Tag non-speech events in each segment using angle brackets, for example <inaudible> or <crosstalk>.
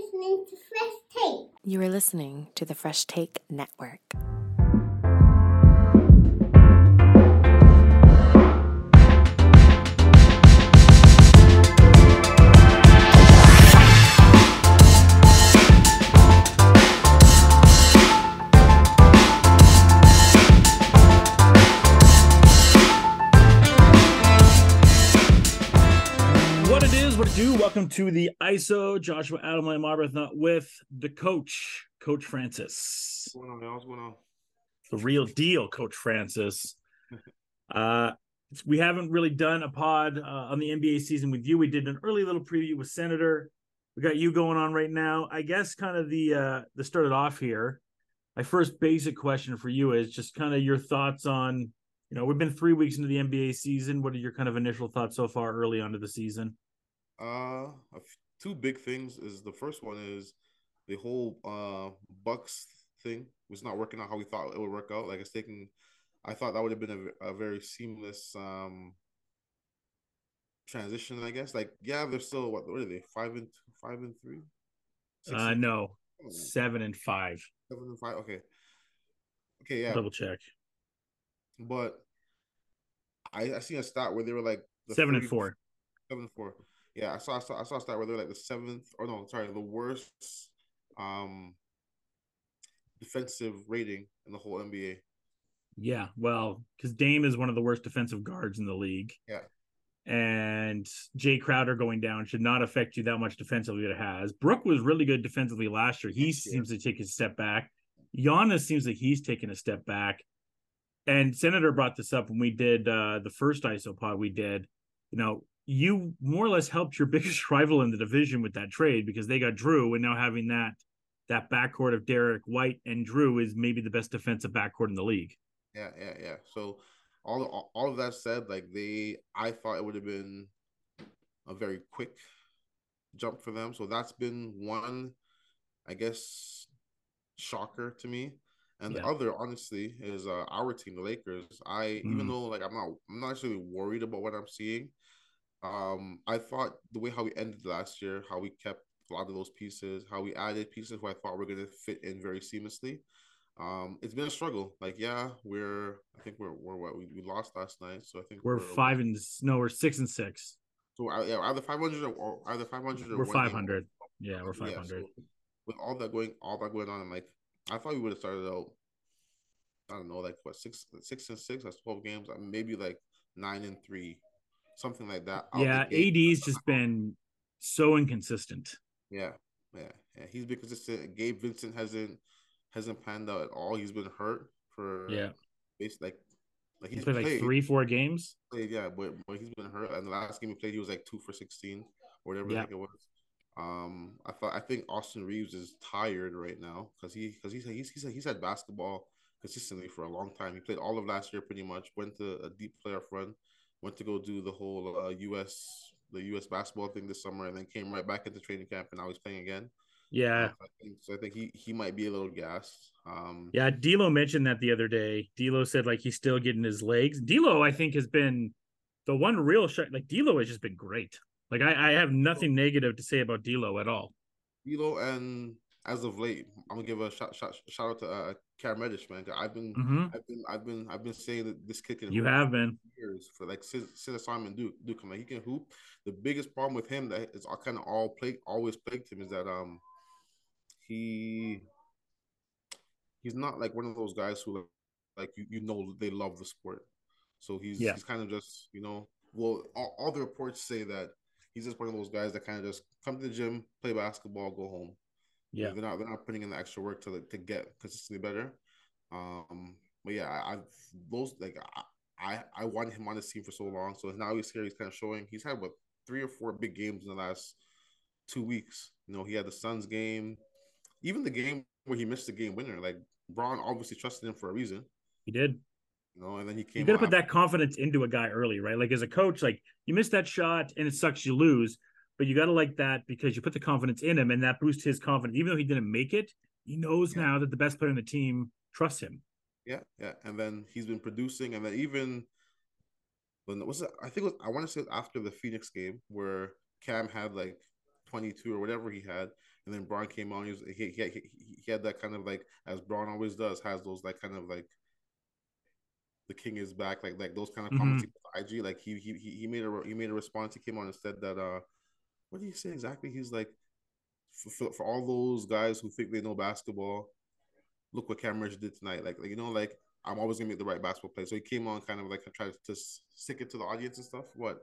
listening to Fresh Take. You are listening to the Fresh Take Network. To the ISO. Joshua Adam Lamb Arbuthnot with the coach, Coach Francis. What's going on? What's going on? The real deal, Coach Francis. <laughs> Uh, we haven't really done a pod uh, on the NBA season with you. We did an early little preview with Senator. We got you going on right now. I guess kind of the uh the started off here. My first basic question for you is just kind of your thoughts on, you know, we've been three weeks into the NBA season. What are your kind of initial thoughts so far early onto the season? Uh, a f- two big things is the first one is the whole uh Bucks thing was not working out how we thought it would work out. Like it's taking, I thought that would have been a, a very seamless um transition. I guess. Like yeah, they're still what? What are they? Five and two, five and three. Six Uh and- no. oh, Seven and five. seven and five. Okay. Okay, yeah, Double check. but I I seen a stat where they were like the Seven and four. Seven and four. Yeah, I saw, I saw I saw a stat where they're like the seventh or no, sorry, the worst um defensive rating in the whole NBA. Yeah, well, because Dame is one of the worst defensive guards in the league. Yeah. And Jae Crowder going down should not affect you that much defensively. It has. Brook was really good defensively last year. He Yeah. seems to take a step back. Giannis seems like he's taking a step back. And Senator brought this up when we did uh, the first ISO pod we did. You know, you more or less helped your <laughs> biggest rival in the division with that trade because they got Drew, and now having that that backcourt of Derrick White and Drew is maybe the best defensive backcourt in the league. Yeah, yeah, yeah. So all all- of that said, like they I thought it would have been a very quick jump for them. So that's been one, I guess, shocker to me. And Yeah. the other, honestly, is uh, our team, the Lakers. I Mm. even though like I'm not I'm not actually worried about what I'm seeing. Um, I thought the way how we ended last year, how we kept a lot of those pieces, how we added pieces who I thought were gonna fit in very seamlessly. Um, it's been a struggle. Like, yeah, we're I think we're we're what we, we lost last night, so I think We're five and no, we're six and six. So uh, yeah, either five hundred or either five hundred or We're five hundred. Yeah, we're five hundred. Yeah, so with all that going, all that going on, I'm like, I thought we would have started out. I don't know, like what six, six and six. That's twelve games. Maybe like nine and three, something like that. Yeah. AD's just been so inconsistent. Yeah, yeah, yeah. He's been consistent. Gabe Vincent hasn't hasn't panned out at all. He's been hurt for Yeah, basically like like he he's played like three, four games. played, yeah, but but he's been hurt. And the last game he played, he was like two for sixteen or whatever Yeah. It was. Um, I thought I think Austin Reaves is tired right now because he because he's he's he's he's had basketball consistently for a long time. He played all of last year pretty much. Went to a deep playoff run. Went to go do the whole uh, U.S. the U.S. basketball thing this summer, and then came right back into training camp, and now he's playing again. Yeah, Uh, I think, so I think he he might be a little gassed. Um, yeah. D'Lo mentioned that the other day. D'Lo said like he's still getting his legs. D'Lo, I think, has been the one real shot. Like D'Lo has just been great. Like I, I have nothing negative to say about D'Lo at all. D'Lo, and as of late, I'm gonna give a shout shout, shout out to uh, Cam Reddish, man. I've been hmm I've been I've been I've been saying that this kid can You hoop have been. years for like since since Simon Duke Duke like he can hoop. The biggest problem with him that is kind of all plague always plagued him is that um he he's not like one of those guys who like you you know they love the sport. So he's Yeah. he's kind of just you know well all, all the reports say that he's just one of those guys that kind of just come to the gym, play basketball, go home. Yeah, They're not they're not putting in the extra work to to get consistently better. Um, but yeah, I, I've those like I, I I wanted him on this team for so long, so now he's here. He's kind of showing. He's had what three or four big games in the last two weeks. You know, he had the Suns game, even the game where he missed the game winner. Like Bron obviously trusted him for a reason. he did. You know, and then he came. You got to put that confidence into a guy early, right? Like as a coach, like you miss that shot and it sucks you lose, but you got to like that because you put the confidence in him and that boosts his confidence. Even though he didn't make it, he knows Yeah. now that the best player on the team trusts him. Yeah, yeah, and then he's been producing, and then even when was it? I think it was, I want to say after the Phoenix game where Cam had like 22 or whatever he had. And then Bron came on. He, was, he, he, he, he had that kind of like, as Bron always does, has those like kind of like the king is back, like like those kind of comments mm-hmm. IG. Like he he he made a he made a response. He came on and said that uh, what did he say exactly? He's like, for, for, for all those guys who think they know basketball, look what Cam Reddish did tonight. Like like you know like I'm always gonna make the right basketball play. So he came on kind of like tried to stick it to the audience and stuff. What?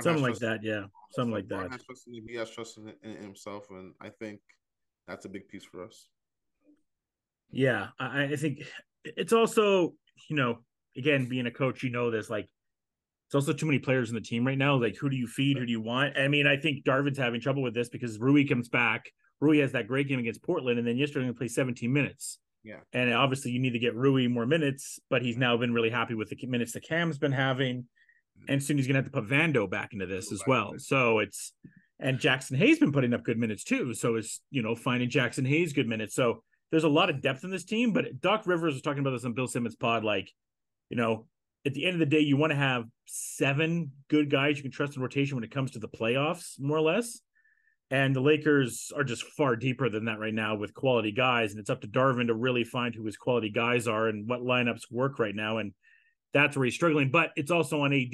Something like that, yeah. Something like that. Has in, he has trust in, in himself, and I think that's a big piece for us. Yeah, I, I think it's also, you know, again, being a coach, you know this, like it's also too many players in the team right now. Like, who do you feed? Who do you want? I mean, I think Darvin's having trouble with this because Rui comes back. Rui has that great game against Portland, and then yesterday he played 17 minutes. Yeah. And obviously, you need to get Rui more minutes, but he's now been really happy with the minutes that Cam's been having. Mm-hmm. And soon he's going to have to put Vando back into this as well. So it's, and Jaxson Hayes been putting up good minutes too. So it's, you know, finding Jaxson Hayes good minutes. So there's a lot of depth in this team. But Doc Rivers was talking about this on Bill Simmons' pod. Like, you know, at the end of the day, you want to have seven good guys you can trust in rotation when it comes to the playoffs, more or less. And the Lakers are just far deeper than that right now with quality guys. And it's up to Darvin to really find who his quality guys are and what lineups work right now. And that's where he's struggling. But it's also on AD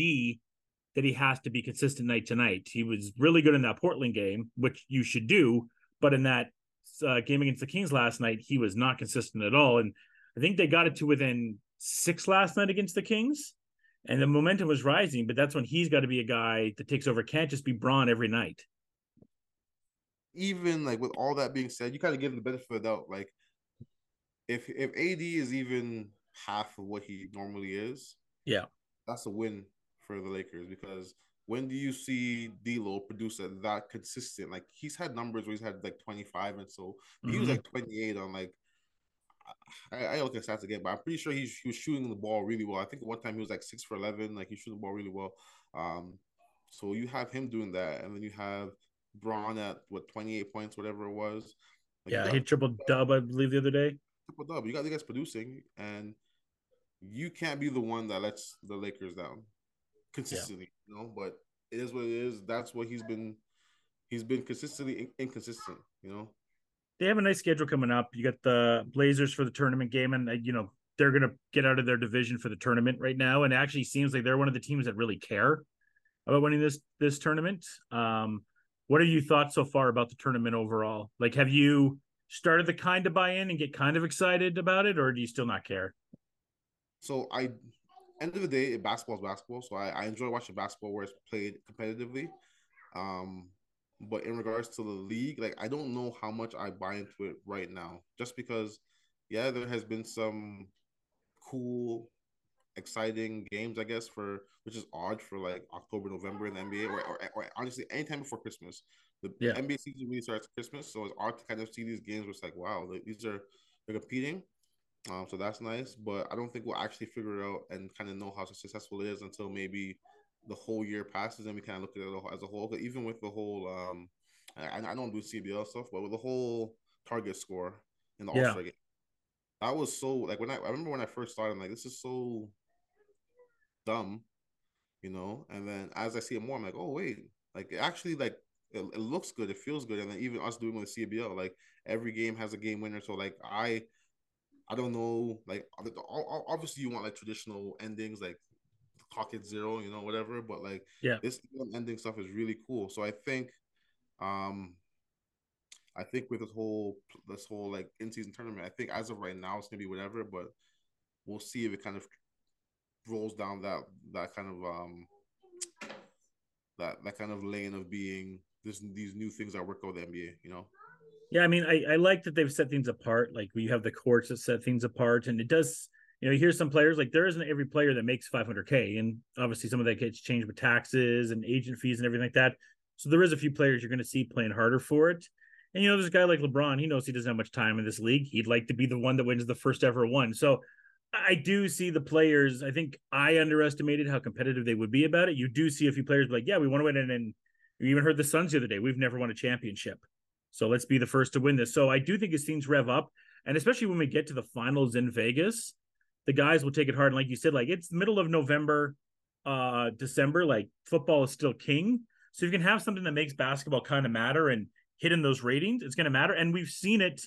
that he has to be consistent night to night. He was really good in that Portland game, which you should do. But in that uh, game against the Kings last night, he was not consistent at all. And I think they got it to within six last night against the Kings. And the momentum was rising, but that's when he's got to be a guy that takes over. Can't just be Bron every night even like with all that being said, you kind of give him the benefit of the doubt. Like, if if AD is even half of what he normally is, yeah, that's a win for the Lakers because when do you see D'Lo produce at that consistent? Like he's had numbers where he's had like twenty five and so mm-hmm. he was mm-hmm. like twenty eight on like. I, I look at stats again, but I'm pretty sure he's, he was shooting the ball really well. I think one time he was like six for eleven, like he shooting the ball really well. Um, so you have him doing that, and then you have Bron at what 28 points, whatever it was. Like yeah, he triple dub, I believe, the other day. Triple dub. You got the guys producing, and you can't be the one that lets the Lakers down consistently. Yeah. You know, but it is what it is. That's what he's been. He's been consistently in- inconsistent. You know. They have a nice schedule coming up. You got the Blazers for the tournament game, and uh, you know they're going to get out of their division for the tournament right now. And it actually seems like they're one of the teams that really care about winning this this tournament. Um, what are you thoughts so far about the tournament overall? Like, have you started the kind of buy in and get kind of excited about it, or do you still not care? So I, end of the day, basketball is basketball. So I, I enjoy watching basketball where it's played competitively. Um, but in regards to the league, like I don't know how much I buy into it right now, just because, yeah, there has been some cool exciting games, I guess, for which is odd for like October, November in the NBA, or, or, or honestly, anytime before Christmas. The yeah. NBA season really starts Christmas, so it's odd to kind of see these games where it's like, wow, these are they're competing. Um, so that's nice, but I don't think we'll actually figure it out and kind of know how successful it is until maybe the whole year passes and we kind of look at it as a whole. But even with the whole, um, I, I don't do CBL stuff, but with the whole target score in the All Star game, that was so like when I, I remember when I first started, I'm like, this is so dumb, you know. And then as I see it more, I'm like, oh wait, like it actually like it, it, looks good, it feels good, and then even us doing with CBL, like every game has a game winner. So like I, I don't know, like obviously you want like traditional endings, like clock it zero, you know, whatever. But like yeah, this ending stuff is really cool. So I think, um, I think with this whole this whole like in season tournament, I think as of right now it's gonna be whatever, but we'll see if it kind of rolls down that that kind of um that that kind of lane of being this these new things that work out the NBA, you know. Yeah, I mean, I, I like that they've set things apart. Like we have the courts that set things apart, and it does. You know, here's some players like there isn't every player that makes 500k, and obviously some of that gets changed with taxes and agent fees and everything like that. So there is a few players you're going to see playing harder for it. And you know, there's a guy like LeBron. He knows he doesn't have much time in this league. He'd like to be the one that wins the first ever one. So I do see the players. I think I underestimated how competitive they would be about it. You do see a few players like, yeah, we want to win, and, and we even heard the Suns the other day. We've never won a championship, so let's be the first to win this. So I do think as things rev up, and especially when we get to the finals in Vegas, the guys will take it hard. And like you said, like it's middle of November, uh, December. Like football is still king, So you can have something that makes basketball kind of matter and hit in those ratings, it's going to matter. And we've seen it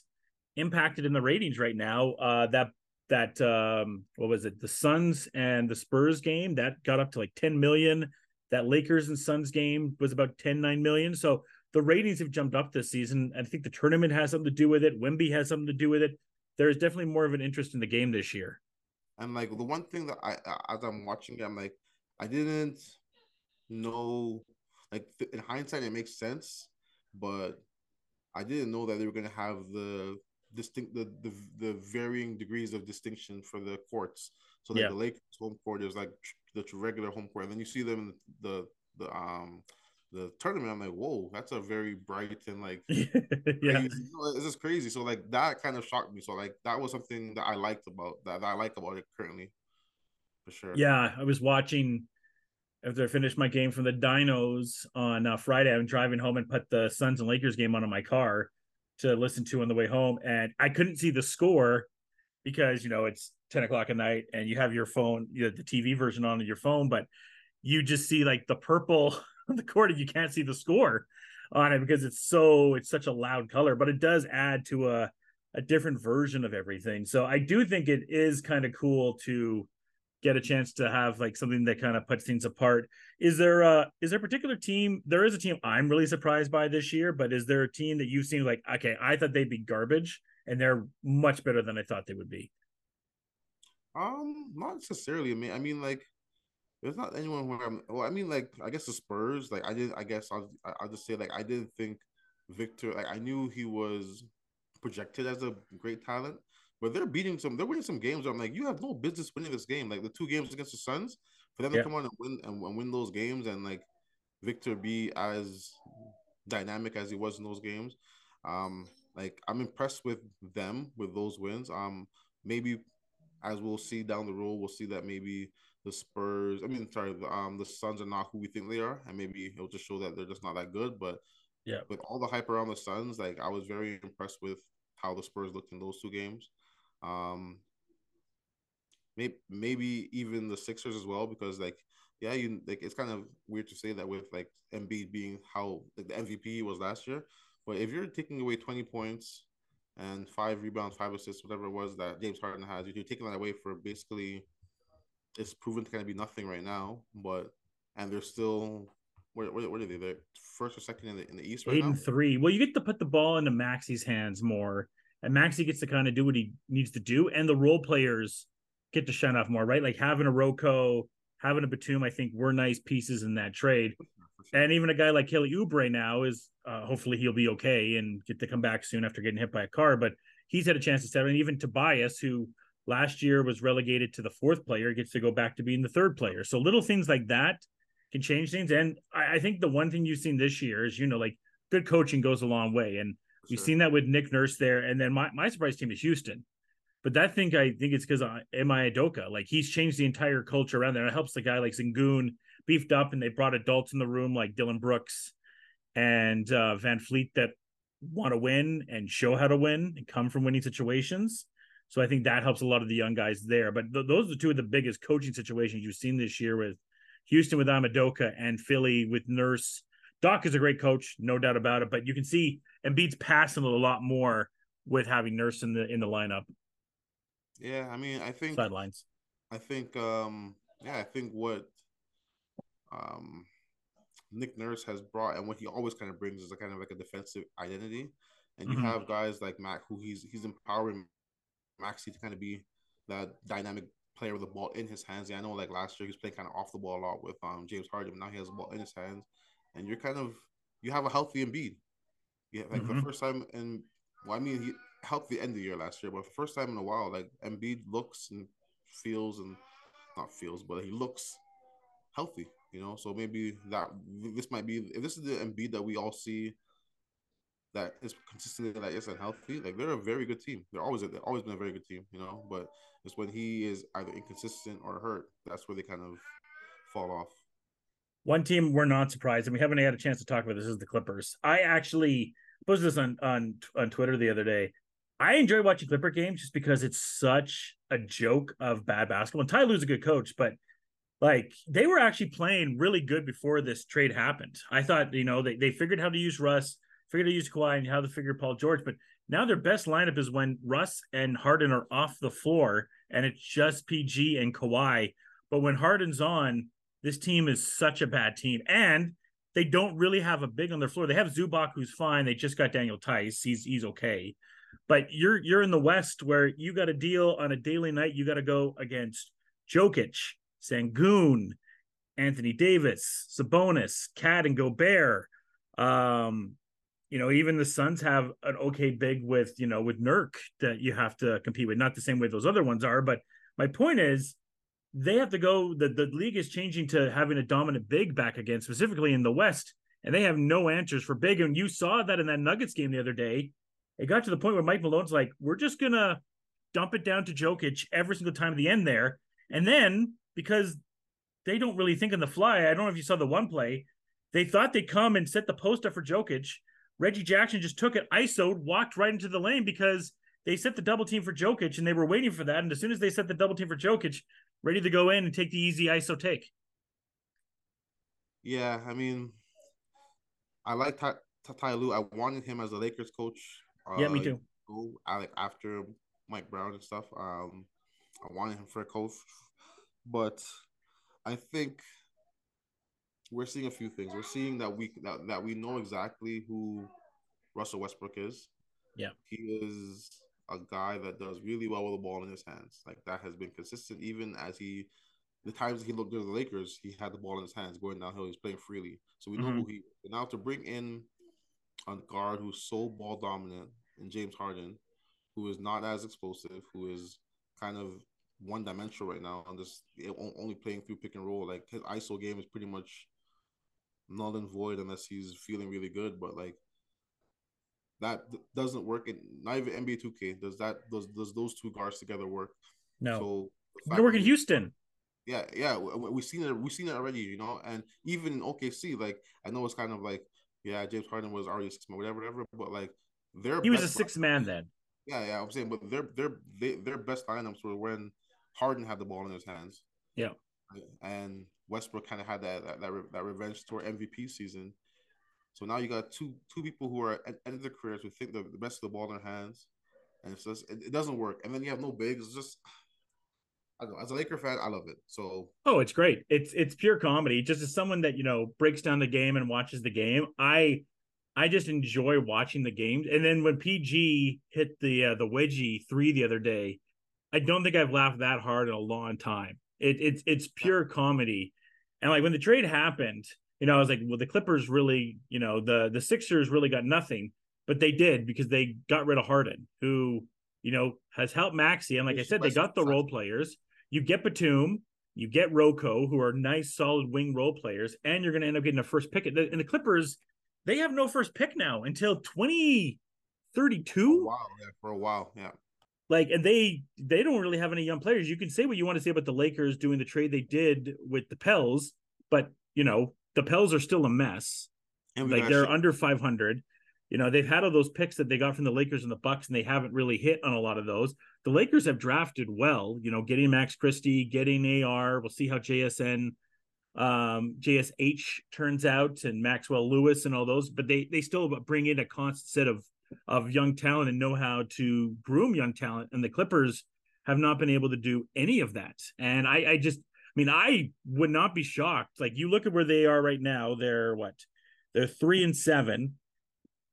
impacted in the ratings right now. Uh, that that um, what was it? The Suns and the Spurs game that got up to like 10 million. That Lakers and Suns game was about 10, 9 million. So the ratings have jumped up this season. I think the tournament has something to do with it. Wemby has something to do with it. There is definitely more of an interest in the game this year. And like the one thing that I, as I'm watching it, I'm like, I didn't know, like in hindsight, it makes sense, but I didn't know that they were going to have the distinct, the, the the varying degrees of distinction for the courts. So like yeah. the Lakers home court is like the regular home court, and then you see them in the the um the tournament, I'm like, whoa, that's a very bright and like, <laughs> yeah, crazy, this is crazy. So like that kind of shocked me. So like that was something that I liked about that, that I like about it currently, for sure. Yeah, I was watching after I finished my game from the Dinos on uh, Friday. I'm driving home and put the Suns and Lakers game on in my car to listen to on the way home, and I couldn't see the score because you know it's 10 o'clock at night and you have your phone, you know, the TV version on your phone, but you just see like the purple <laughs> on the court and you can't see the score on it because it's so it's such a loud color but it does add to a a different version of everything. So i do think it is kind of cool to get a chance to have like something that kind of puts things apart. Is there a is there a particular team there is a team i'm really surprised by this year but is there a team that you've seen like okay i thought they'd be garbage and they're much better than i thought they would be? Um not necessarily. I mean i mean like there's not anyone where I'm. Well, I mean, like I guess the Spurs. Like I did. I guess I'll. I'll just say like I didn't think Victor. Like I knew he was projected as a great talent, but they're beating some. They're winning some games. I'm like, you have no business winning this game. Like the two games against the Suns, for them yeah. to come on and win and, and win those games, and like Victor be as dynamic as he was in those games. Um, like I'm impressed with them with those wins. Um, maybe as we'll see down the road, we'll see that maybe the Spurs. I mean, sorry, the um the Suns are not who we think they are, and maybe it'll just show that they're just not that good. But yeah, with all the hype around the Suns, like I was very impressed with how the Spurs looked in those two games. Um, maybe maybe even the Sixers as well, because like yeah, you like it's kind of weird to say that with like Embiid being how like, the MVP was last year, but if you're taking away twenty points and five rebounds, five assists, whatever it was that James Harden has, you're taking that away for basically it's proven to kind of be nothing right now, but and they're still where where, where are they? They're first or second in the in the East right Eight now? and three. Well, you get to put the ball into Maxey's hands more, and Maxi gets to kind of do what he needs to do, and the role players get to shine off more, right? Like having a Rocco, having a Batum, I think were nice pieces in that trade. And even a guy like Kelly Oubre now is uh, hopefully he'll be okay and get to come back soon after getting hit by a car. But he's had a chance to step in. Even Tobias, who last year was relegated to the fourth player, gets to go back to being the third player. So little things like that can change things. And I, I think the one thing you've seen this year is, you know, like good coaching goes a long way. And sure. we've seen that with Nick Nurse there. And then my, my surprise team is Houston. But that thing, I think it's because of Ime Udoka. Like he's changed the entire culture around there. and It helps the guy like Sengun beefed up and they brought adults in the room like Dillon Brooks and uh, VanVleet that want to win and show how to win and come from winning situations. So I think that helps a lot of the young guys there. But th- those are two of the biggest coaching situations you've seen this year with Houston with Ime Udoka and Philly with Nurse. Doc is a great coach, no doubt about it. But you can see Embiid's passing a lot more with having Nurse in the in the lineup. Yeah, I mean, I think sidelines. I think, um, yeah, I think what um, Nick Nurse has brought and what he always kind of brings is a kind of like a defensive identity. And you mm-hmm. have guys like Mac who he's he's empowering Maxey to kind of be that dynamic player with the ball in his hands. Yeah, I know like last year he was playing kind of off the ball a lot with um James Harden, but now he has the ball in his hands, and you're kind of you have a healthy Embiid. Yeah, like mm-hmm. the first time in well, I mean he helped the end of the year last year, but for the first time in a while, like Embiid looks and feels and not feels, but he looks healthy. You know, so maybe that this might be if this is the Embiid that we all see that is consistently like yes and healthy, like they're a very good team. They're always they've always been a very good team, you know. But it's when he is either inconsistent or hurt that's where they kind of fall off. One team we're not surprised, and we haven't had a chance to talk about this is the Clippers. I actually posted this on on on Twitter the other day. I enjoy watching Clipper games just because it's such a joke of bad basketball. And Ty Lue's a good coach, but like they were actually playing really good before this trade happened. I thought, you know, they, they figured how to use Russ, figured how to use Kawhi, and how to figure Paul George. But now their best lineup is when Russ and Harden are off the floor and it's just PG and Kawhi. But when Harden's on, this team is such a bad team. And they don't really have a big on their floor. They have Zubac, who's fine. They just got Daniel Theis. He's he's okay. But you're you're in the West where you got a deal on a daily night. You got to go against Jokic, Sengun, Anthony Davis, Sabonis, KAT, and Gobert. Um, you know, even the Suns have an okay big with, you know, with Nurk that you have to compete with. Not the same way those other ones are, but my point is they have to go. The, the league is changing to having a dominant big back again, specifically in the West, and they have no answers for big. And you saw that in that Nuggets game the other day. It got to the point where Mike Malone's like, we're just gonna dump it down to Jokic every single time at the end there. And then because they don't really think on the fly. I don't know if you saw the one play. They thought they'd come and set the post up for Jokic. Reggie Jackson just took it, ISO'd, walked right into the lane because they set the double team for Jokic and they were waiting for that. And as soon as they set the double team for Jokic, ready to go in and take the easy ISO take. Yeah, I mean, I like Ty, Ty Lue. I wanted him as a Lakers coach. Uh, yeah, me too. I like after Mike Brown and stuff. Um, I wanted him for a coach but I think we're seeing a few things. We're seeing that we that, that we know exactly who Russell Westbrook is. Yeah. He is a guy that does really well with the ball in his hands. Like that has been consistent even as he the times he looked good at the Lakers, he had the ball in his hands going downhill. He's playing freely. So we know mm-hmm. who he now to bring in a guard who's so ball dominant and James Harden, who is not as explosive, who is kind of one dimensional right now and just only playing through pick and roll. Like his ISO game is pretty much null and void unless he's feeling really good. But like that doesn't work in not even NBA 2K. Does that does does those two guards together work? No. So they work in Houston. Yeah, yeah, we've seen it. We've seen it already, you know. And even in OKC, like I know it's kind of like, yeah, James Harden was already six man, whatever, whatever. But like, their he was a six man then. Yeah, yeah, I'm saying, but their their they, their best lineups were when Harden had the ball in his hands. Yeah. And Westbrook kind of had that that, that, that revenge tour MVP season. So now you got two two people who are at end of their careers who think the, the best of the ball in their hands, and it's just it, it doesn't work. And then you have no bigs. It's just I don't know. As a Laker fan, I love it. So oh, it's great. It's it's pure comedy. Just as someone that you know breaks down the game and watches the game, I I just enjoy watching the games. And then when PG hit the uh, the wedgie three the other day, I don't think I've laughed that hard in a long time. It, it's it's pure comedy, and like when the trade happened, you know, I was like, well, the Clippers really, you know, the the Sixers really got nothing, but they did because they got rid of Harden, who you know has helped Maxey, and like I said, they got the role players. You get Batum, you get Roko, who are nice, solid wing role players, and you're going to end up getting a first pick. And the Clippers, they have no first pick now until 2032. Wow, yeah, for a while, yeah like and they they don't really have any young players. You can say what you want to say about the lakers doing the trade they did with the pels but you know the pels are still a mess. Like they're under 500 you know they've had all those picks that they got from the lakers and the bucks and they haven't really hit on a lot of those. The lakers have drafted well you know getting max christie getting ar we'll see how jsn um jsh turns out and maxwell lewis and all those but they they still bring in a constant set of of young talent and know how to groom young talent. And the Clippers have not been able to do any of that. And I, I just, I mean, I would not be shocked. Like you look at where they are right now, they're what? They're three and seven.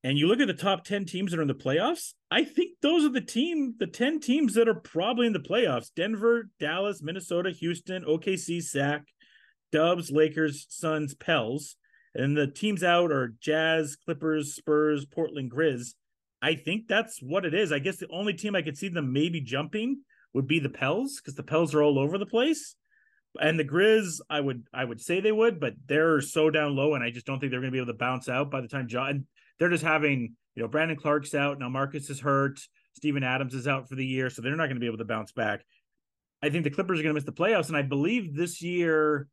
And you look at the top 10 teams that are in the playoffs, I think those are the team, the 10 teams that are probably in the playoffs. Denver, Dallas, Minnesota, Houston, OKC, SAC, Dubs, Lakers, Suns, Pels. And the teams out are Jazz, Clippers, Spurs, Portland, Grizz. I think that's what it is. I guess the only team I could see them maybe jumping would be the Pels because the Pels are all over the place. And the Grizz, I would I would say they would, but they're so down low, and I just don't think they're going to be able to bounce out by the time John. They're just having you know Brandon Clarke's out now. Marcus is hurt. Steven Adams is out for the year, so they're not going to be able to bounce back. I think the Clippers are going to miss the playoffs, and I believe this year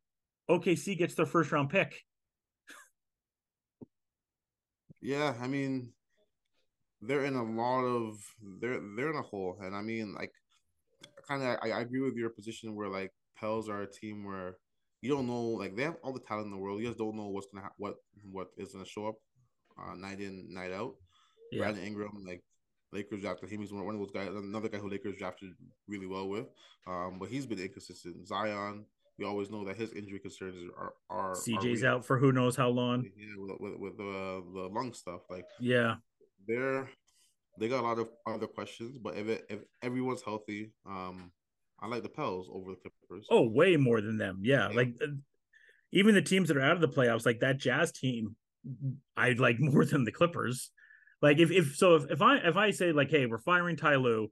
OKC gets their first round pick. yeah, I mean, they're in a lot of they're they're in a hole, and I mean like kind of I, I agree with your position where like Pels are a team where you don't know. Like they have all the talent in the world. You just don't know what's gonna ha- what what is gonna show up, uh, night in night out. Yeah. Brandon Ingram, like Lakers drafted him. He's one of those guys. Another guy who Lakers drafted really well with. Um, but he's been inconsistent. Zion, we always know that his injury concerns are are CJ's are out for who knows how long. Yeah, with with, with the the lung stuff. Like Yeah. They're they got a lot of other questions. But if it, if everyone's healthy, um, I like the Pels over the Clippers. Oh, way more than them. Yeah. Yeah. Like uh, even the teams that are out of the playoffs, like that Jazz team, I'd like <laughs> more than the Clippers. Like if if so if, if I if I say like, hey, we're firing Ty Lue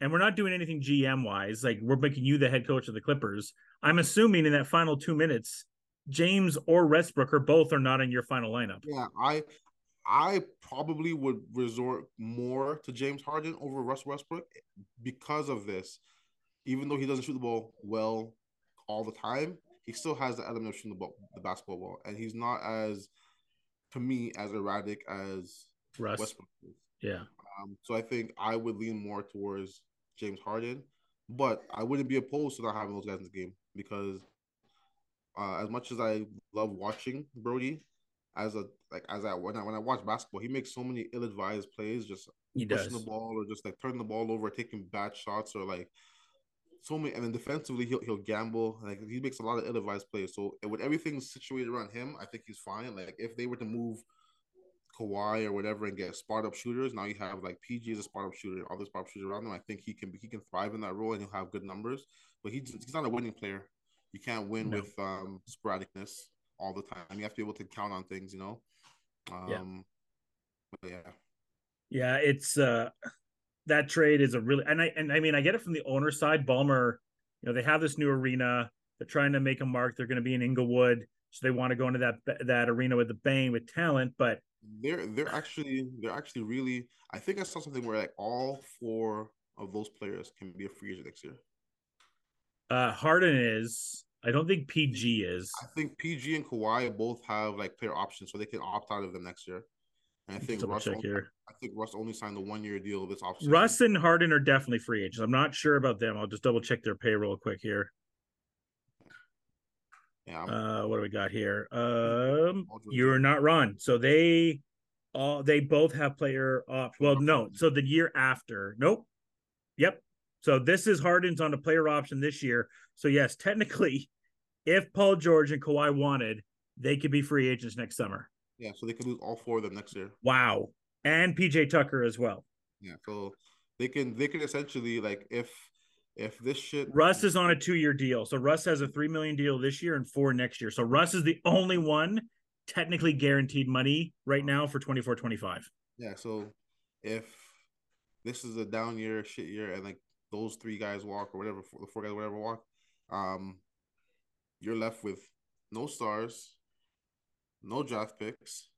and we're not doing anything GM wise, like we're making you the head coach of the Clippers, I'm assuming in that final two minutes, James or Westbrook or both are not in your final lineup. Yeah, I I probably would resort more to James Harden over Russ Westbrook because of this. Even though he doesn't shoot the ball well all the time, he still has the element of shooting the ball, the basketball ball, and he's not as, to me, as erratic as Russ. Westbrook is. Yeah. Um, so I think I would lean more towards James Harden, but I wouldn't be opposed to not having those guys in the game because uh, as much as I love watching Brody, as a like as I when I when I watch basketball, he makes so many ill-advised plays, just He pushing does. the ball or just like turning the ball over, taking bad shots or like so many. And then defensively, he'll he'll gamble. Like he makes a lot of ill-advised plays. So with everything situated around him, I think he's fine. Like if they were to move Kawhi or whatever and get spot up shooters. Now you have like PG as a spot up shooter, other spot up shooters around him. I think he can he can thrive in that role and he'll have good numbers. But he's he's not a winning player. You can't win No. with um sporadicness all the time. You have to be able to count on things, you know. Um, but yeah. Yeah, it's uh that trade is a really and I and I mean I get it from the owner side. Ballmer, you know, they have this new arena. They're trying to make a mark. They're going to be in Inglewood, so they want to go into that that arena with the bang with talent. But They're they're actually they're actually really. I think I saw something where like all four of those players can be a free agent next year. uh Harden is. I don't think PG is. I think PG and Kawhi both have like player options, so they can opt out of them next year. And I think Russ, check only, here. I think Russ only signed the one year deal with this offseason. Russ and Harden are definitely free agents. I'm not sure about them. I'll just double check their payroll quick here. yeah, Uh, what do we got here? Um, I'll do it. you're not wrong. So they, all they both have player opt. Well, no. So the year after, nope. Yep. So this is Harden's on a player option this year. So yes, technically, if Paul George and Kawhi wanted, they could be free agents next summer. yeah, so they could lose all four of them next year. Wow. And PJ Tucker as well. Yeah, so they can they can essentially like if if this shit Russ is on a two-year deal. So Russ has a three million deal this year and four next year. So Russ is the only one technically guaranteed money right now for 24-25. yeah, so if this is a down year, shit year, and like those three guys walk or whatever, the four guys whatever walk, um, you're left with no stars, no draft picks.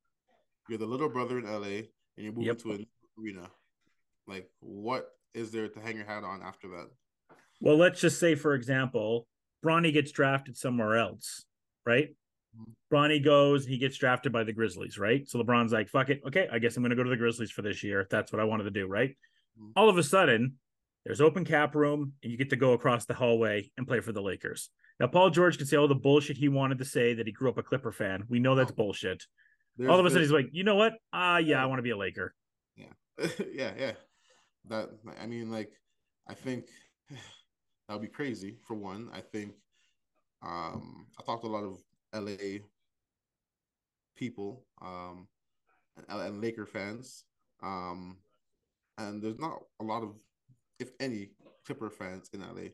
You're the little brother in LA, and you're moving Yep. to an arena. Like, what is there to hang your hat on after that? Well, let's just say, for example, Bronny gets drafted somewhere else, right? Mhm. Bronny goes, he gets drafted by the Grizzlies, right? So LeBron's like, fuck it. Okay, I guess I'm going to go to the Grizzlies for this year. If that's what I wanted to do, right? Mhm. All of a sudden, there's open cap room and you get to go across the hallway and play for the Lakers. Now, Paul George can say all the bullshit he wanted to say that he grew up a Clipper fan. We know that's bullshit. There's all of a sudden, he's like, you know what? Ah, yeah, I want to be a Laker. yeah, <laughs> yeah, yeah. That I mean, like, I think <sighs> that would be crazy. For one, I think um, I talked to a lot of LA people um, and, and Laker fans, um, and there's not a lot of, if any, Clipper fans in LA.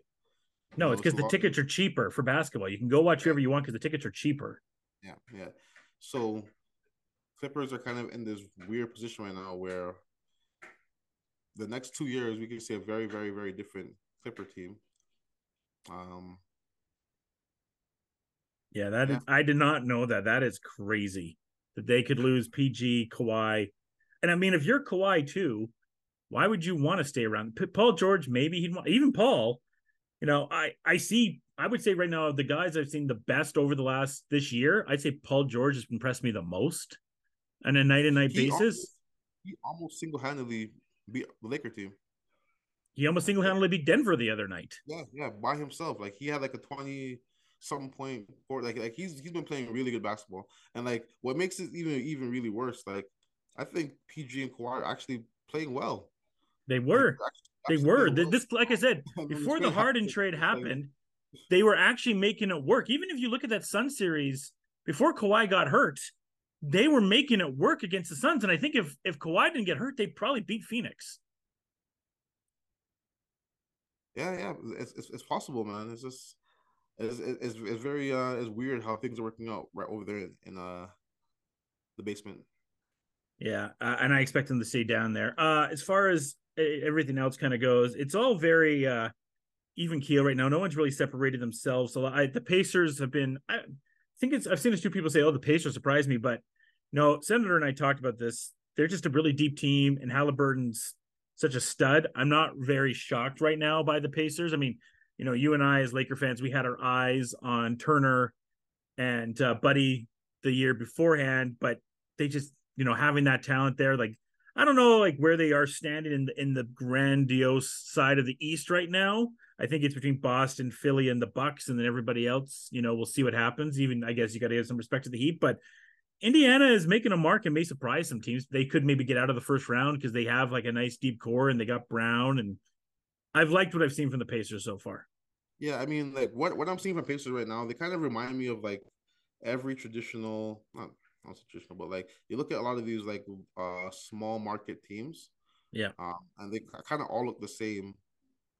No, it's because the tickets are cheaper for basketball. You can go watch whoever you want because the tickets are cheaper. Yeah, yeah. So Clippers are kind of in this weird position right now where the next two years we can see a very, very, very different Clipper team. Um, Yeah, that Yeah. I did not know that. That is crazy that they could lose PG, Kawhi, and I mean, if you're Kawhi too, why would you want to stay around? Paul George, maybe he'd want. Even Paul, you know, I I see. I would say right now the guys I've seen the best over the last this year. I'd say Paul George has impressed me the most on a night and night basis. almost, he almost single handedly beat the Laker team. He almost single handedly beat Denver the other night. Yeah, yeah, by himself. Like he had like a 20, some point for like like he's he's been playing really good basketball. And like what makes it even even really worse, like I think PG and Kawhi are actually playing well. They were. Actually- They were. well. This, like I said, <laughs> before the <laughs> Harden trade happened, they were actually making it work. Even if you look at that Sun series before Kawhi got hurt, they were making it work against the Suns. And I think if if Kawhi didn't get hurt, they'd probably beat Phoenix. Yeah, yeah, it's, it's it's possible, man. It's just it's it's, it's very uh it's weird how things are working out right over there in, uh the basement. Yeah, uh, and I expect them to stay down there. Uh, as far as everything else kind of goes, it's all very uh, even keel right now. No one's really separated themselves. So I, the Pacers have been. I think it's. I've seen a few people say, "Oh, the Pacers surprised me," but no. Senator and I talked about this. They're just a really deep team, and Halliburton's such a stud. I'm not very shocked right now by the Pacers. I mean, you know, you and I as Laker fans, we had our eyes on Turner and uh, Buddy the year beforehand, but they just you know having that talent there like i don't know like where they are standing in the in the grandiose side of the east right now. I think it's between boston philly and the bucks and then everybody else you know we'll see what happens. Even i guess you got to give some respect to the heat but indiana is making a mark and may surprise some teams. They could maybe get out of the first round because they have like a nice deep core and they got brown and i've liked what i've seen from the pacers so far. Yeah, I mean, like what what I'm seeing from Pacers right now, they kind of remind me of like every traditional, not traditional, but like you look at a lot of these like uh small market teams, Yeah. um, and they kind of all look the same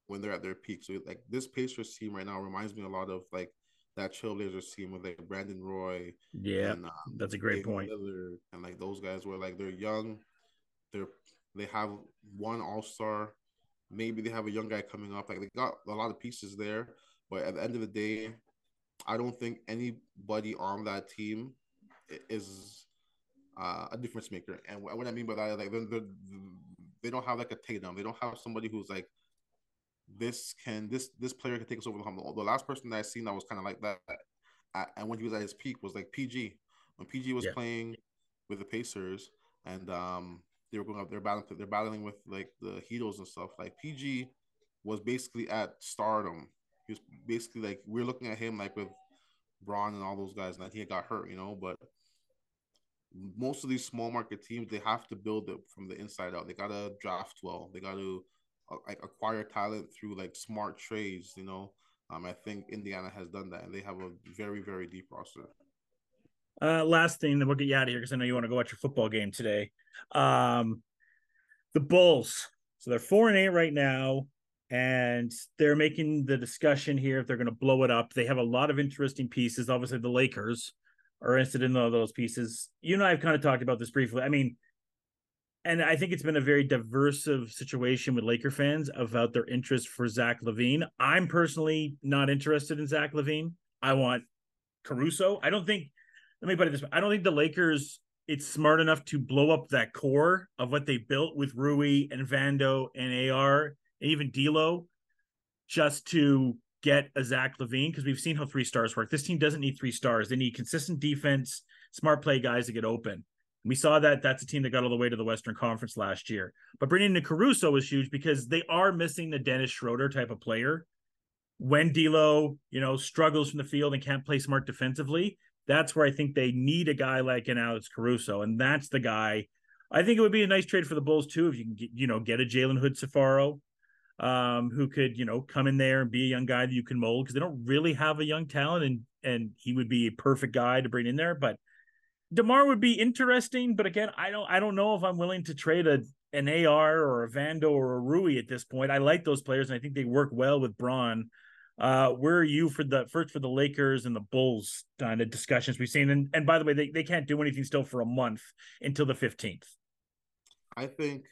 when they're at their peak. So like this Pacers team right now reminds me a lot of like that Trailblazers team with like Brandon Roy, yeah and, um, that's a great Damian point Lillard, and like those guys were like they're young, they're they have one All Star, maybe they have a young guy coming up. Like they got a lot of pieces there, but at the end of the day, I don't think anybody on that team is uh, a difference maker. And what what I mean by that, is like they're, they're, they don't have like a takedown. They don't have somebody who's like this can this this player can take us over the hump. The last person that I seen that was kind of like that, at, and when he was at his peak was like PG. When PG was Yeah. playing with the Pacers, and um, they were going up, they're battling, they're battling with like the Heatles and stuff. Like PG was basically at stardom. He was basically like we're looking at him like with Bron and all those guys, and that he got hurt, you know. But most of these small market teams, they have to build it from the inside out. They gotta draft well. They gotta uh, like acquire talent through like smart trades. You know, um, I think Indiana has done that, and they have a very very deep roster. Uh, last thing, then we'll get you out of here because I know you want to go watch your football game today. Um, the Bulls. So they're four and eight right now, and they're making the discussion here if they're going to blow it up. They have a lot of interesting pieces. Obviously, the Lakers are interested in those pieces. You and I have kind of talked about this briefly. I mean, and I think it's been a very diverse situation with Laker fans about their interest for Zach LaVine. I'm personally not interested in Zach LaVine. I want Caruso. I don't think let me put it this way. I don't think the Lakers it's smart enough to blow up that core of what they built with Rui and Vando and AR and even D'Lo just to get a Zach LaVine because we've seen how three stars work. This team doesn't need three stars. They need consistent defense, smart play guys to get open. We saw that that's a team that got all the way to the Western Conference last year. But bringing in Caruso is huge because they are missing the Dennis Schroeder type of player. When D'Lo, you know, struggles from the field and can't play smart defensively, that's where I think they need a guy like an Alex Caruso, and that's the guy. I think it would be a nice trade for the Bulls too if you can get, you know, get a Jalen Hood Safaro, um, who could you know come in there and be a young guy that you can mold because they don't really have a young talent, and and he would be a perfect guy to bring in there. But Demar would be interesting, but again, I don't I don't know if I'm willing to trade a an AR or a Vando or a Rui at this point. I like those players, and I think they work well with Bron. Uh, where are you for the first for the Lakers and the Bulls kind of discussions we've seen? And and by the way, they, they can't do anything still for a month until the fifteenth. I think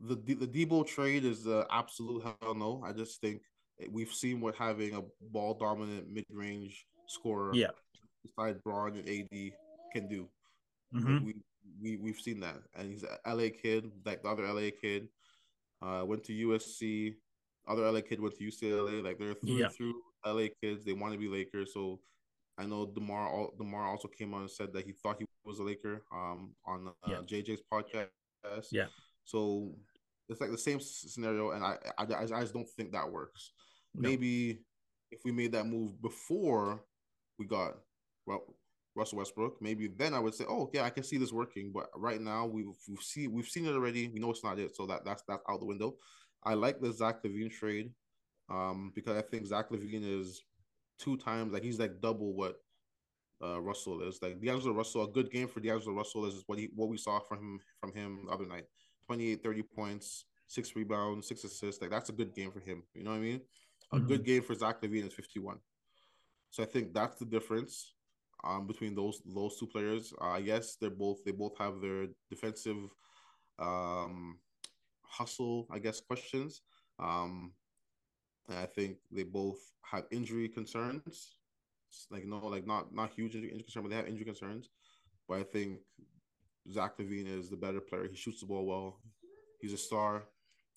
the the Debo trade is uh, absolute hell no. I just think we've seen what having a ball dominant mid range scorer, Yeah. beside Bron and AD can do. Mhm. We we we've seen that, and he's a LA kid, like the other LA kid. Uh, went to USC. Other LA kid went to UCLA. Like they're through Yeah. through LA kids. They want to be Lakers. So I know Demar. Demar also came on and said that he thought he was a Laker. Um, on uh, Yeah. JJ's podcast. Yeah. So it's like the same scenario, and I I, I just don't think that works. No. Maybe if we made that move before we got well Russell Westbrook, maybe then I would say, oh yeah, I can see this working. But right now we've we've seen we've seen it already. We know it's not it, so that that's that's out the window. I like the Zach LaVine trade, um, because I think Zach LaVine is two times like he's like double what uh Russell is. Like D'Angelo Russell, a good game for D'Angelo Russell is what he what we saw from him from him the other night. 28, 30 points, six rebounds, six assists. Like that's a good game for him. You know what I mean? A Mhm. good game for Zach LaVine is 51. So I think that's the difference um, between those those two players. Uh, yes, they're both they both have their defensive um, hustle, I guess, questions. Um, and I think they both have injury concerns. Like no, like not not huge injury, injury concern, but they have injury concerns. But I think Zach LaVine is the better player. He shoots the ball well. He's a star.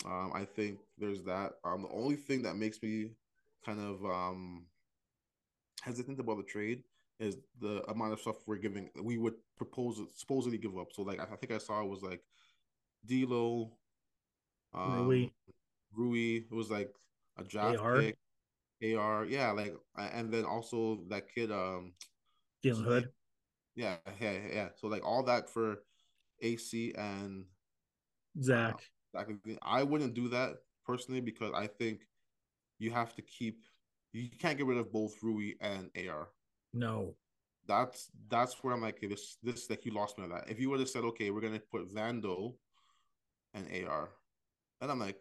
Um, I think there's that. Um, the only thing that makes me kind of um, hesitant about the trade is the amount of stuff we're giving. We would propose supposedly give up. So like I, I think I saw it was like D'Lo, um, Rui. Rui. It was like a draft AR. pick. AR, yeah, like and then also that kid, um, Jalen Hood. Yeah, yeah, yeah. So like all that for AC and uh, Zach. Zach I wouldn't do that personally because I think you have to keep you can't get rid of both Rui and AR. No. That's that's where I'm like this this like you lost me on that. If you would have said okay, we're gonna put Vando and AR, and I'm like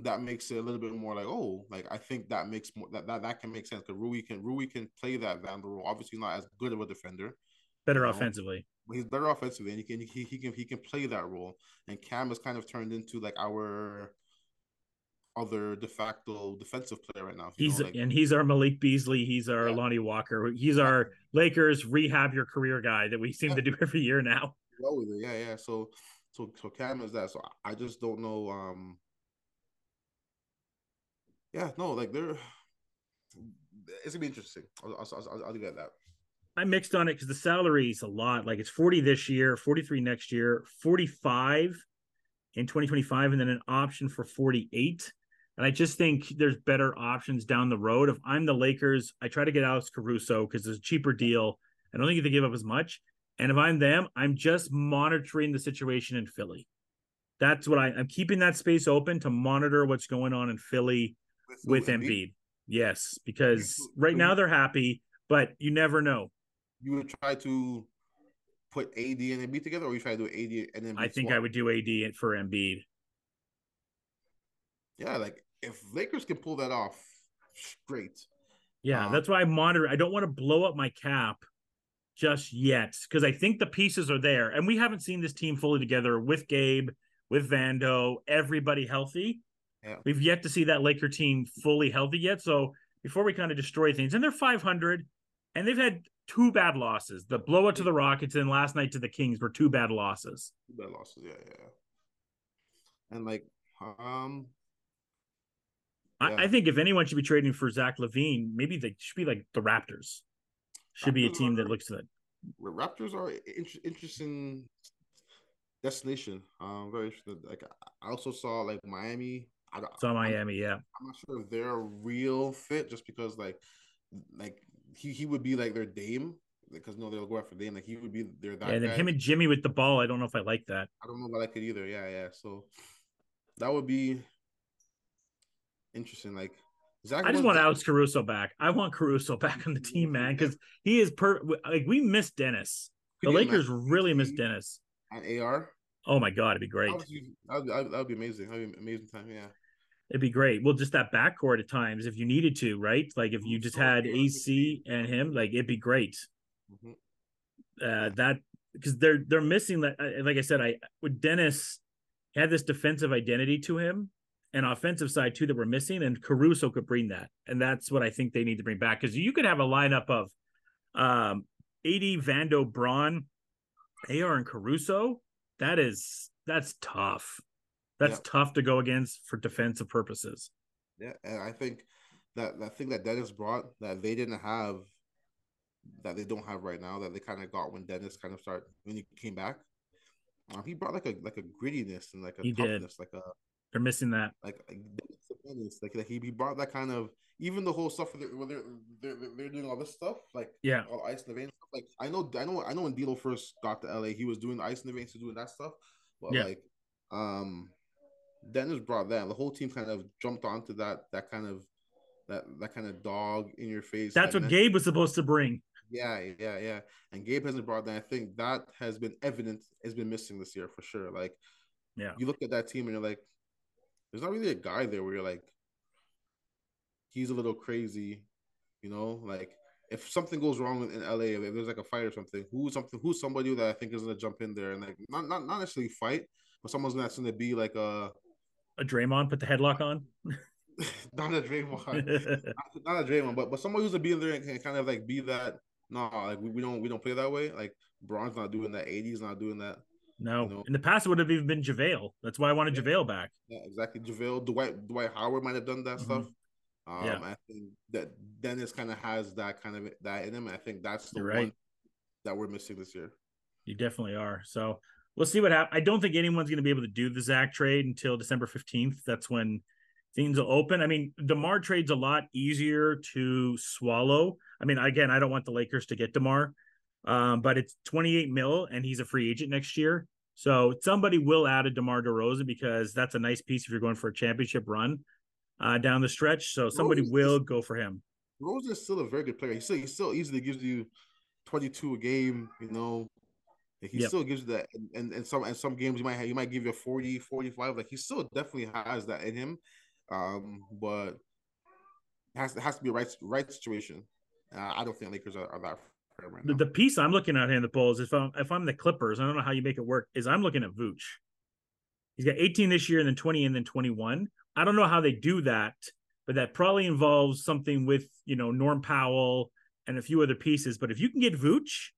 that makes it a little bit more like oh like I think that makes more that that, that can make sense because Rui can Rui can play that Vando role. Obviously not as good of a defender, Better No. offensively. he's better offensively and he can he, he can he can play that role. And Cam has kind of turned into like our other de facto defensive player right now. He's know, like, and he's our Malik Beasley. He's our Yeah. Lonnie Walker. He's our Lakers rehab your career guy that we seem to do every year now. well with it. Yeah, yeah. So so so Cam is that. So I just don't know. Um yeah, no, like they're it's gonna be interesting. I'll I'll, I'll, I'll do that. I mixed on it because the salary is a lot. Like it's 40 this year, 43 next year, 45 in 2025, and then an option for 48. And I just think there's better options down the road. If I'm the Lakers, I try to get Alex Caruso because it's a cheaper deal. I don't think they give up as much. And if I'm them, I'm just monitoring the situation in Philly. That's what I, I'm keeping that space open to monitor what's going on in Philly with Embiid. Yes, because right now they're happy, but you never know. You would try to put AD and Embiid together, or you try to do AD and then I think I would do AD for Embiid. Yeah, like if Lakers can pull that off straight, Yeah, Um, that's why I monitor. I don't want to blow up my cap just yet because I think the pieces are there, and we haven't seen this team fully together with Gabe, with Vando, everybody healthy. Yeah. We've yet to see that Laker team fully healthy yet. So before we kind of destroy things, and they're 500, and they've had two bad losses. The blowout to the Rockets and last night to the Kings were two bad losses. bad losses. Yeah, yeah. And like, um, Yeah. I, I think if anyone should be trading for Zach LaVine, maybe they should be like the Raptors. Should be a Raptors team that looks at Raptors are in- interesting destination. Um, very interesting. Like I also saw like Miami. I don't, So I'm- Miami, yeah. I'm not sure if they're a real fit, just because like, like he he would be like their Dame because no, they'll go after Dame. Like he would be their that Yeah, and then guy. him and Jimmy with the ball. I don't know if I like that. I don't know if I like it either. Yeah, yeah. So that would be interesting. Like Zach, I just want Alex Caruso back. I want Caruso <laughs> back on the team, man, because he is per like we miss Dennis. The Lakers really miss Dennis. and AR. Oh my god, it'd be great. That would be, that would, that would be amazing. That would be amazing time. Yeah. It'd be great. Well, just that backcourt at times, if you needed to, right? Like if you just had AC and him, like it'd be great. Mhm. Uh, that because they're they're missing that. Like I said, I with Dennis had this defensive identity to him, and offensive side too that we're missing, and Caruso could bring that, and that's what I think they need to bring back because you could have a lineup of um AD Vando Bron, AR and Caruso. That is that's tough. That's Yeah. tough to go against for defensive purposes. Yeah, and I think that that thing that Dennis brought that they didn't have, that they don't have right now, that they kind of got when Dennis kind of started when he came back. Um, he brought like a like a grittiness and like a He did. toughness, like a They're missing that. like, like Dennis, like, like he, he brought that kind of even the whole stuff where they're, they're, they're, they're doing all this stuff like Yeah. all ice in the veins. Like I know I know I know when D'Lo first got to LA, he was doing the ice in the veins, was doing that stuff. But Yeah. like um Dennis brought that. The whole team kind of jumped onto that that kind of that that kind of dog in your face. That's what Gabe was supposed to bring. Yeah, yeah, yeah. And Gabe hasn't brought that. I think that has been evident, has been missing this year for sure. Like, Yeah. you look at that team and you're like, there's not really a guy there where you're like, he's a little crazy, you know? Like, if something goes wrong in LA, if there's like a fight or something, who's something, who's somebody that I think is gonna jump in there and like not not, not necessarily fight, but someone's gonna be like a A Draymond put the headlock on. <laughs> not a Draymond, not, <laughs> not a Draymond, but but someone who's gonna be there and can kind of like be that. No, like we, we don't we don't play that way. Like Bron's not doing that. AD's not doing that. no. You know? In the past, it would have even been JaVale. That's why I wanted Yeah. JaVale back. Yeah, exactly. JaVale, Dwight, Dwight Howard might have done that Mhm. stuff. Um, Yeah. I think that Dennis kind of has that kind of that in him. I think that's the You're one right. that we're missing this year. You definitely are. So we'll see what happens. I don't think anyone's going to be able to do the Zach trade until December 15th. That's when things will open. I mean, DeMar trade's a lot easier to swallow. I mean, again, I don't want the Lakers to get DeMar, um, but it's 28 mil and he's a free agent next year. So somebody will add a DeMar DeRozan because that's a nice piece if you're going for a championship run uh, down the stretch. So somebody DeRozan's will go for him. Rose is still a very good player. He still he still easily gives you 22 a game, you know. He Yep. still gives you that and, and, and some and some games you might have, he might give you a 40, 45. Like he still definitely has that in him. Um, but it has it has to be a right right situation. Uh, I don't think Lakers are, are that him right The, now. the piece I'm looking at here in the Bulls, if I'm if I'm the Clippers, I don't know how you make it work. Is I'm looking at Vooch. He's got 18 this year, and then 20, and then 21. I don't know how they do that, but that probably involves something with you know Norm Powell and a few other pieces. But if you can get Vooch,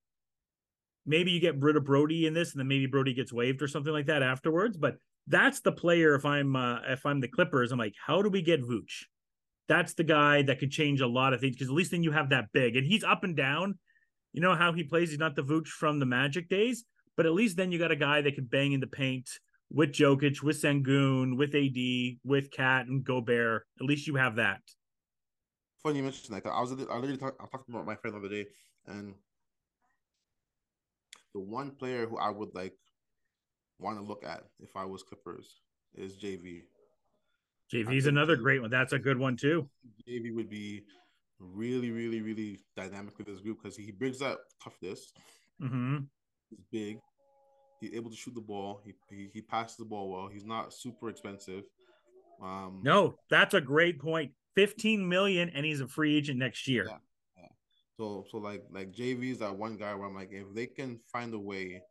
maybe you get of Brody in this, and then maybe Brody gets waived or something like that afterwards. But that's the player. If I'm uh, if I'm the Clippers, I'm like, how do we get Vooch? That's the guy that could change a lot of things because at least then you have that big, and he's up and down. You know how he plays. He's not the Vooch from the Magic days, but at least then you got a guy that can bang in the paint with Jokic, with Sengun, with AD, with KAT and Gobert. At least you have that. Funny you mentioned that. I was I literally talk, I talked about my friend the other day, and the one player who I would like want to look at if I was Clippers is JV. JV's another he- great one. That's a good one too. JV would be really, really, really dynamic with this group because he brings that toughness. Mm-hmm. He's big. He's able to shoot the ball. He, he he passes the ball well. He's not super expensive. Um, No, that's a great point. 15 million and he's a free agent next year. Yeah. So so like like JV is that one guy where I'm like, if they can find a way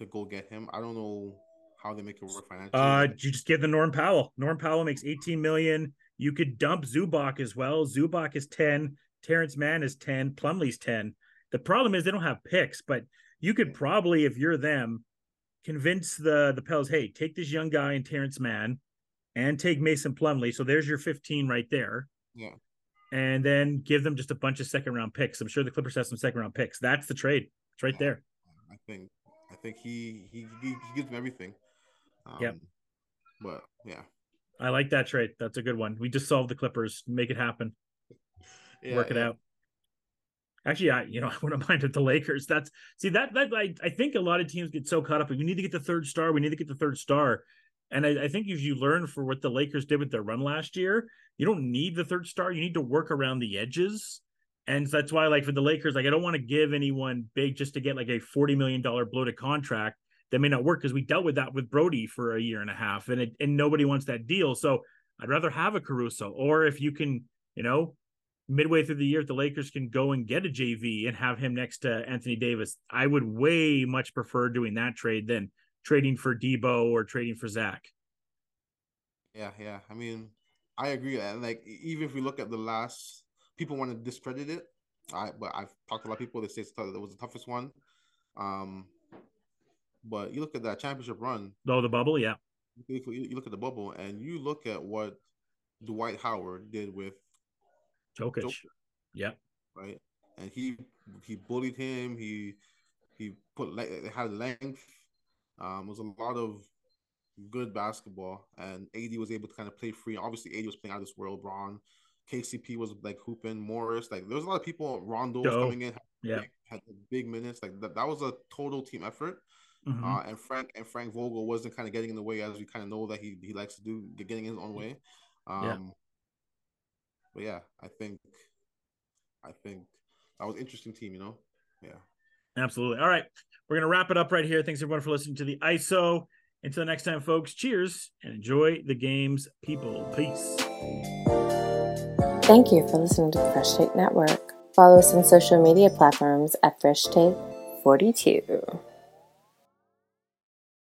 to go get him, I don't know how they make it work financially. Uh, you just give the Norm Powell. Norm Powell makes 18 million. You could dump Zubac as well. Zubac is 10. Terrence Mann is 10. Plumlee's 10. The problem is they don't have picks, but you could probably, if you're them, convince the the Pels, hey, take this young guy and Terrence Mann and take Mason Plumlee. So there's your 15 right there. Yeah. And then give them just a bunch of second round picks. I'm sure the Clippers have some second round picks. That's the trade. It's right Yeah. there. I think I think he he he, gives them everything. Um, Yep. But yeah, I like that trade. That's a good one. We just solved the Clippers. Make it happen. yeah work it yeah. out. Actually, I you know <laughs> I wouldn't mind if the Lakers. That's see that that I, I think a lot of teams get so caught up. We need to get the third star. We need to get the third star. And I, I think if you learn for what the Lakers did with their run last year, you don't need the third star. You need to work around the edges. And that's why, like for the Lakers, like I don't want to give anyone big just to get like a forty million dollar bloated contract that may not work because we dealt with that with Brody for a year and a half, and it, and nobody wants that deal. So I'd rather have a Caruso, or if you can, you know, midway through the year, if the Lakers can go and get a JV and have him next to Anthony Davis, I would way much prefer doing that trade than trading for Debo or trading for Zach. Yeah, yeah. I mean, I agree. And like, even if we look at the last, people want to discredit it. I, but I've talked to a lot of people that say it's tough- it was the toughest one. Um, but you look at that championship run. Though the bubble, yeah, You, look at the bubble, and you look at what Dwight Howard did with Jokic, Joker, yeah, right? And he he bullied him. He he put le- had length. Um, it was a lot of good basketball, and AD was able to kind of play free. Obviously, AD was playing out of this world. Bron, KCP was like hooping. Morris, like there was a lot of people. Rondo was coming in. Yeah. big- had big minutes. Like that, that was a total team effort. Mhm. Uh, and Frank and Frank Vogel wasn't kind of getting in the way as we kind of know that he he likes to do, getting his own way. Um, Yeah. But yeah, I think, I think that was interesting team. You know, yeah. Absolutely. All right. We're going to wrap it up right here. Thanks everyone for listening to the ISO. Until next time, folks, cheers and enjoy the games, people. Peace. Thank you for listening to the Fresh Take Network. Follow us on social media platforms at Fresh Take 42.